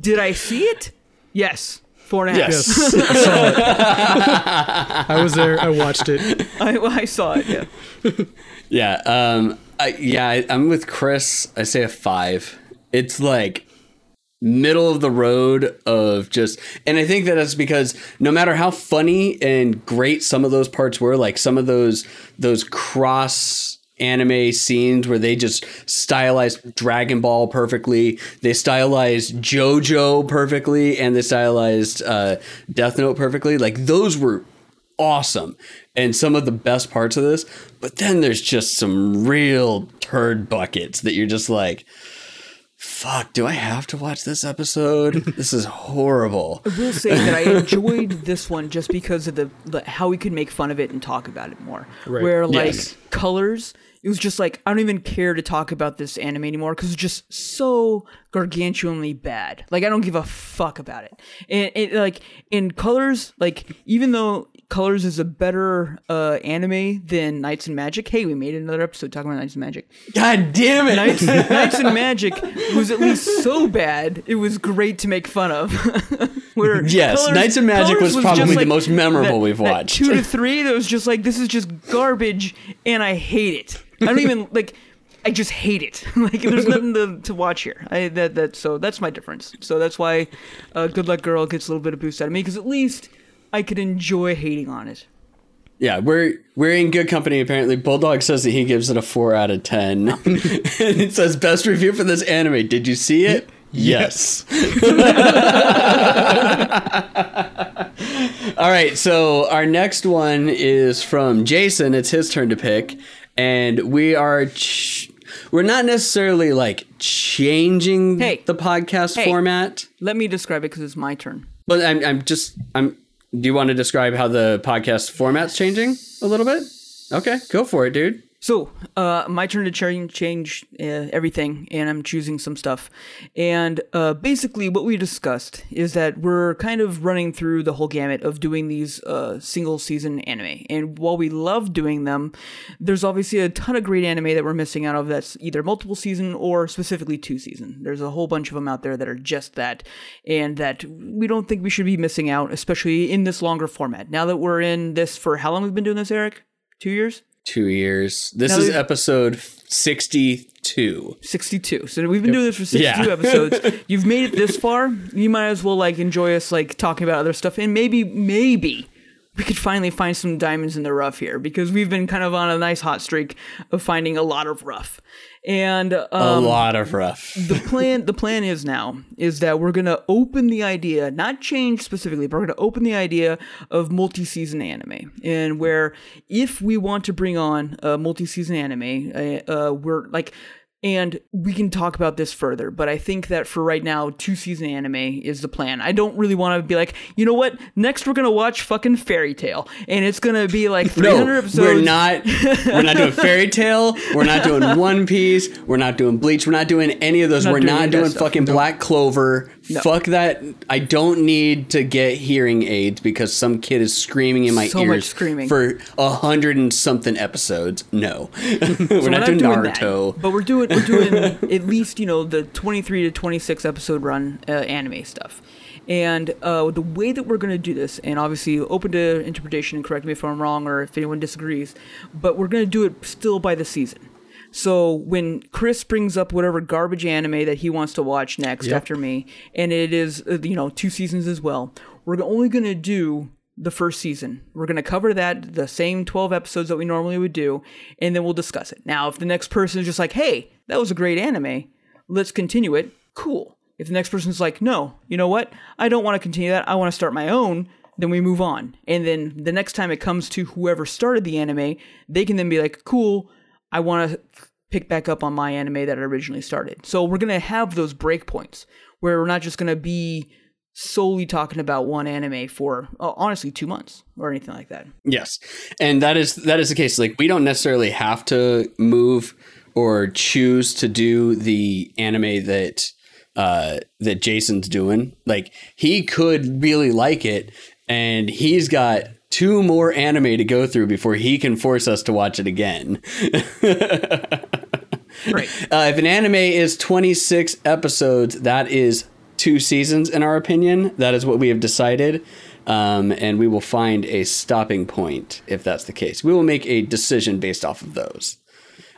did I see it? Yes, four and a half. Yes. I saw it. I was there. I watched it. I, I saw it. Yeah. Yeah, um, I, yeah, I, I'm with Chris. I say a five. It's like middle of the road of just, and I think that that's because no matter how funny and great some of those parts were, like some of those those cross anime scenes where they just stylized Dragon Ball perfectly, they stylized JoJo perfectly, and they stylized uh, Death Note perfectly. Like those were awesome and some of the best parts of this. But then there's just some real turd buckets that you're just like, fuck, do I have to watch this episode? this is horrible. I will say that I enjoyed this one just because of the, the how we could make fun of it and talk about it more. Right. Where like Yes. colors, it was just like I don't even care to talk about this anime anymore because it's just so gargantuanly bad. Like I don't give a fuck about it. And, and like in colors, like even though colors is a better uh, anime than Knights and Magic. Hey, we made another episode talking about Knights and Magic. God damn it. Knights, Knights and Magic was at least so bad it was great to make fun of. Where Yes, Knights and Magic was just probably the most memorable that- we've watched. two to three, that was just like this is just garbage, and I hate it. I don't even like. I just hate it. like there's nothing to, to watch here. I that that so that's my difference. So that's why uh, Good Luck Girl gets a little bit of boost out of me because at least I could enjoy hating on it. Yeah, we're we're in good company. Apparently, Bulldog says that he gives it a four out of ten, and it says best review for this anime. Did you see it? Yes. All right, so our next one is from Jason. It's his turn to pick, and we are ch- we're not necessarily like changing Hey. the podcast Hey. format, Let me describe it because it's my turn. but I'm I'm just I'm. Do you want to describe how the podcast format's changing a little bit? Okay, go for it, dude. So, uh, my turn to change change uh, everything, and I'm choosing some stuff. And uh, basically, what we discussed is that we're kind of running through the whole gamut of doing these uh, single season anime. And while we love doing them, there's obviously a ton of great anime that we're missing out of that's either multiple season or specifically two season. There's a whole bunch of them out there that are just that, and that we don't think we should be missing out, especially in this longer format. Now that we're in this for how long we've been doing this, Eric? Two years? Two years. This Now is episode sixty-two. 62. So we've been doing this for 62 Yeah. episodes. You've made it this far. You might as well like enjoy us like talking about other stuff and maybe maybe we could finally find some diamonds in the rough here because we've been kind of on a nice hot streak of finding a lot of rough. And A um, lot of rough. the plan the plan is now is that we're going to open the idea not change specifically but we're going to open the idea of multi-season anime and where if we want to bring on a multi-season anime uh, uh, we're like and we can talk about this further but i think that for right now two season anime is the plan i don't really want to be like you know what next we're going to watch fucking Fairy Tail and it's going to be like 300 No, episodes we're not. We're not doing Fairy Tail. We're not doing One Piece. We're not doing Bleach. We're not doing any of those. Not we're doing not any of that doing stuff. fucking Black Clover. No. Fuck that. I don't need to get hearing aids because some kid is screaming in my So ears screaming. for a hundred and something episodes. No, we're So not doing that, Naruto. but we're doing we're doing at least you know the 23 to 26 episode run uh, anime stuff. And uh, the way that we're going to do this, and obviously open to interpretation, and correct me if I'm wrong or if anyone disagrees, but we're going to do it still by the season. So when Chris brings up whatever garbage anime that he wants to watch next after me, and it is uh, you know two seasons as well, we're only going to do the first season. We're going to cover that the same 12 episodes that we normally would do, and then we'll discuss it. Now, if the next person is just like, "Hey, that was a great anime. Let's continue it." Cool. If the next person's like, "No, you know what? I don't want to continue that. I want to start my own." Then we move on. And then the next time it comes to whoever started the anime, they can then be like, "Cool, I want to pick back up on my anime that I originally started. So we're gonna have those breakpoints where we're not just gonna be solely talking about one anime for uh, honestly two months or anything like that. Yes, and that is that is the case. Like we don't necessarily have to move or choose to do the anime that uh, that Jason's doing. Like he could really like it, and he's got two more anime to go through before he can force us to watch it again. Right. Uh, if an anime is 26 episodes, that is two seasons, in our opinion. That is what we have decided. Um, and we will find a stopping point if that's the case. We will make a decision based off of those.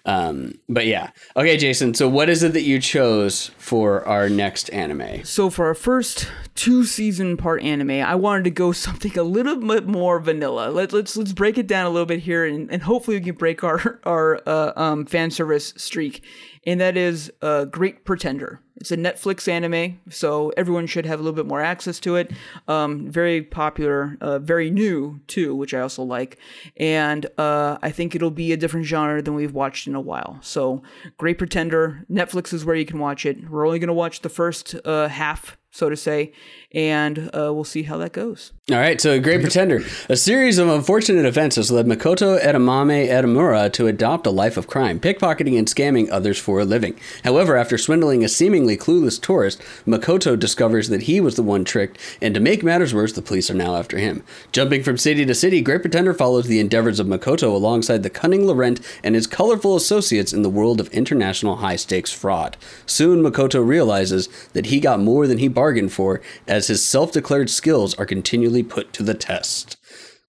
Um, but yeah. Okay, Jason. So, what is it that you chose for our next anime? So for our first two season part anime, I wanted to go something a little bit more vanilla. Let, let's let's break it down a little bit here, and, and hopefully we can break our our uh, um, fan service streak. And that is uh, Great Pretender. It's a Netflix anime, so everyone should have a little bit more access to it. Um, very popular, uh, very new too, which I also like. And uh, I think it'll be a different genre than we've watched in a while. So, Great Pretender, Netflix is where you can watch it. We're only going to watch the first uh, half, so to say, and uh, we'll see how that goes. All right, so Great Pretender. A series of unfortunate events has led Makoto Edamame Edamura to adopt a life of crime, pickpocketing and scamming others for a living. However, after swindling a seemingly clueless tourist, Makoto discovers that he was the one tricked, and to make matters worse, the police are now after him. Jumping from city to city, Great Pretender follows the endeavors of Makoto alongside the cunning Laurent and his colorful associates in the world of international high stakes fraud. Soon, Makoto realizes that he got more than he bargained for, as his self declared skills are continually put to the test.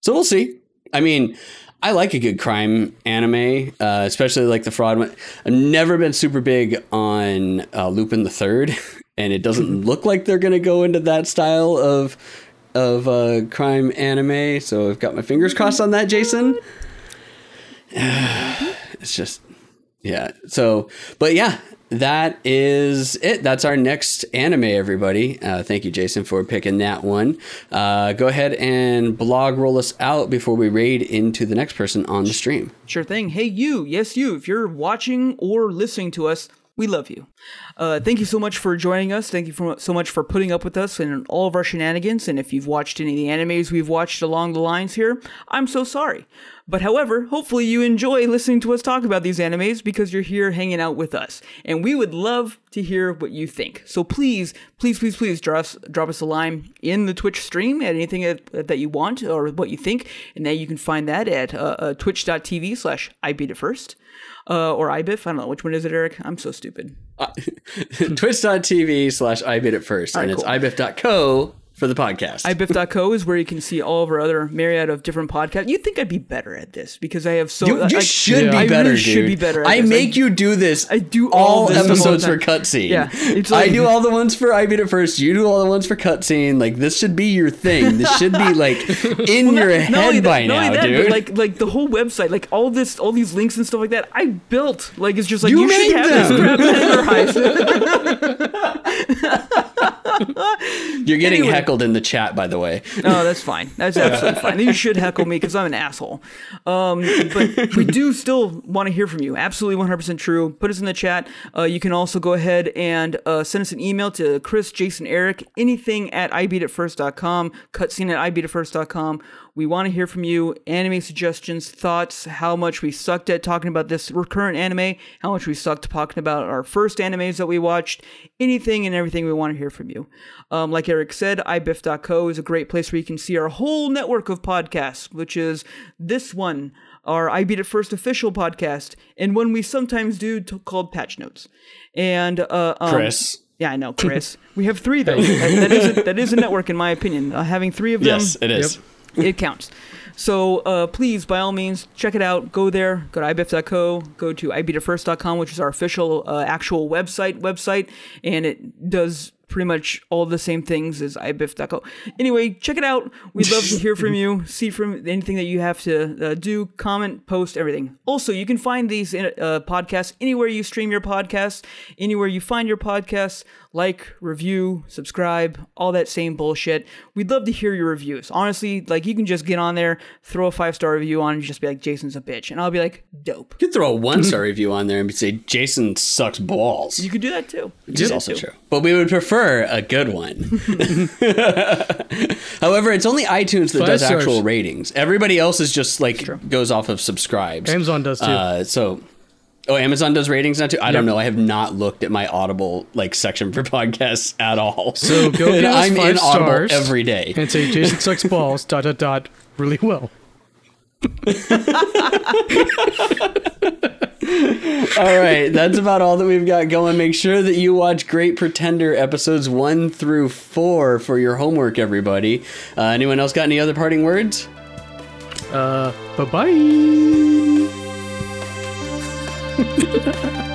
So we'll see. I mean, I like a good crime anime, uh, especially like the fraud one. I've never been super big on uh, Lupin the Third, and it doesn't look like they're going to go into that style of of uh, crime anime. So I've got my fingers crossed on that, Jason. it's just Yeah. So, but yeah, that is it. That's our next anime, everybody. Uh, thank you, Jason, for picking that one. Uh, go ahead and blog roll us out before we raid into the next person on the stream. Sure thing. Hey, you. Yes, you. If you're watching or listening to us, we love you. Uh, thank you so much for joining us. Thank you for, so much for putting up with us and all of our shenanigans. And if you've watched any of the animes we've watched along the lines here, I'm so sorry. But however, hopefully you enjoy listening to us talk about these animes because you're here hanging out with us. And we would love to hear what you think. So please, please, please, please drop us, drop us a line in the Twitch stream at anything that, you want or what you think. And then you can find that at uh, uh, twitch.tv slash I beat it first. Uh, or IBIF. I don't know. Which one is it, Eric? I'm so stupid. Twitch.tv slash I bit it first. and right, it's cool. ibif.co for the podcast. iBiff.co is where you can see all of our other myriad of different podcasts. You'd think I'd be better at this because I have so. you, you I- should Yeah. I be better, really dude. should be better. At I this. make you do this. I do all all this the whole episodes for cutscene. Yeah, it's I do all the ones for I beat it first. You do all the ones for cutscene. Like this should be your thing. This should be like in your Not head that- by not now, that, dude. Like like the whole website, like all this, all these links and stuff like that, I built. Like it's just like You you, should made have them. this crap memorized. You're getting anyway. heckled in the chat, by the way. No, that's fine. That's absolutely fine. You should heckle me because I'm an asshole. Um, but we do still want to hear from you. Absolutely 100% true. Put us in the chat. Uh, you can also go ahead and uh, send us an email to Chris, Jason, Eric, anything at ibeatitfirst.com, cutscene at ibeatitfirst.com. We want to hear from you. Anime suggestions, thoughts, how much we sucked at talking about this recurrent anime, how much we sucked talking about our first animes that we watched, anything and everything we want to hear from you. Um, like Eric said, iBiff.co is a great place where you can see our whole network of podcasts, which is this one, our I Beat It First official podcast, and one we sometimes do t- called Patch Notes. And uh, um, Chris. Yeah, I know, Chris. we have three though. that, that, is a, that is a network, in my opinion. Uh, having three of them, Yes, it is. It counts. So uh, please, by all means, check it out. Go there. Go to iBiff.co. Go to ibeatitfirst.com, which is our official uh, actual website website, and it does pretty much all the same things as iBiff.co. Anyway, check it out. We'd love to hear from you. See from anything that you have to uh, do, comment, post, everything. Also, you can find these uh, podcasts anywhere you stream your podcasts, anywhere you find your podcasts. Like, review, subscribe, all that same bullshit. We'd love to hear your reviews. Honestly, like you can just get on there, throw a five star review on, and just be like, "Jason's a bitch," and I'll be like, "Dope." You could throw a one star review on there and say Jason sucks balls. You could do that too. Which is also true. But we would prefer a good one. However, it's only iTunes that Five does stars. actual ratings. Everybody else is just like goes off of subscribes. Amazon does too. Uh, so, oh, Amazon does ratings now too. I don't know. I have not looked at my Audible like section for podcasts at all. So go give us I'm five in Audible stars every day. and say Jason sucks balls. dot dot dot. Really well. All right, that's about all that we've got going. Make sure that you watch Great Pretender episodes one through four for your homework, everybody. Uh, anyone else got any other parting words? Uh, bye bye.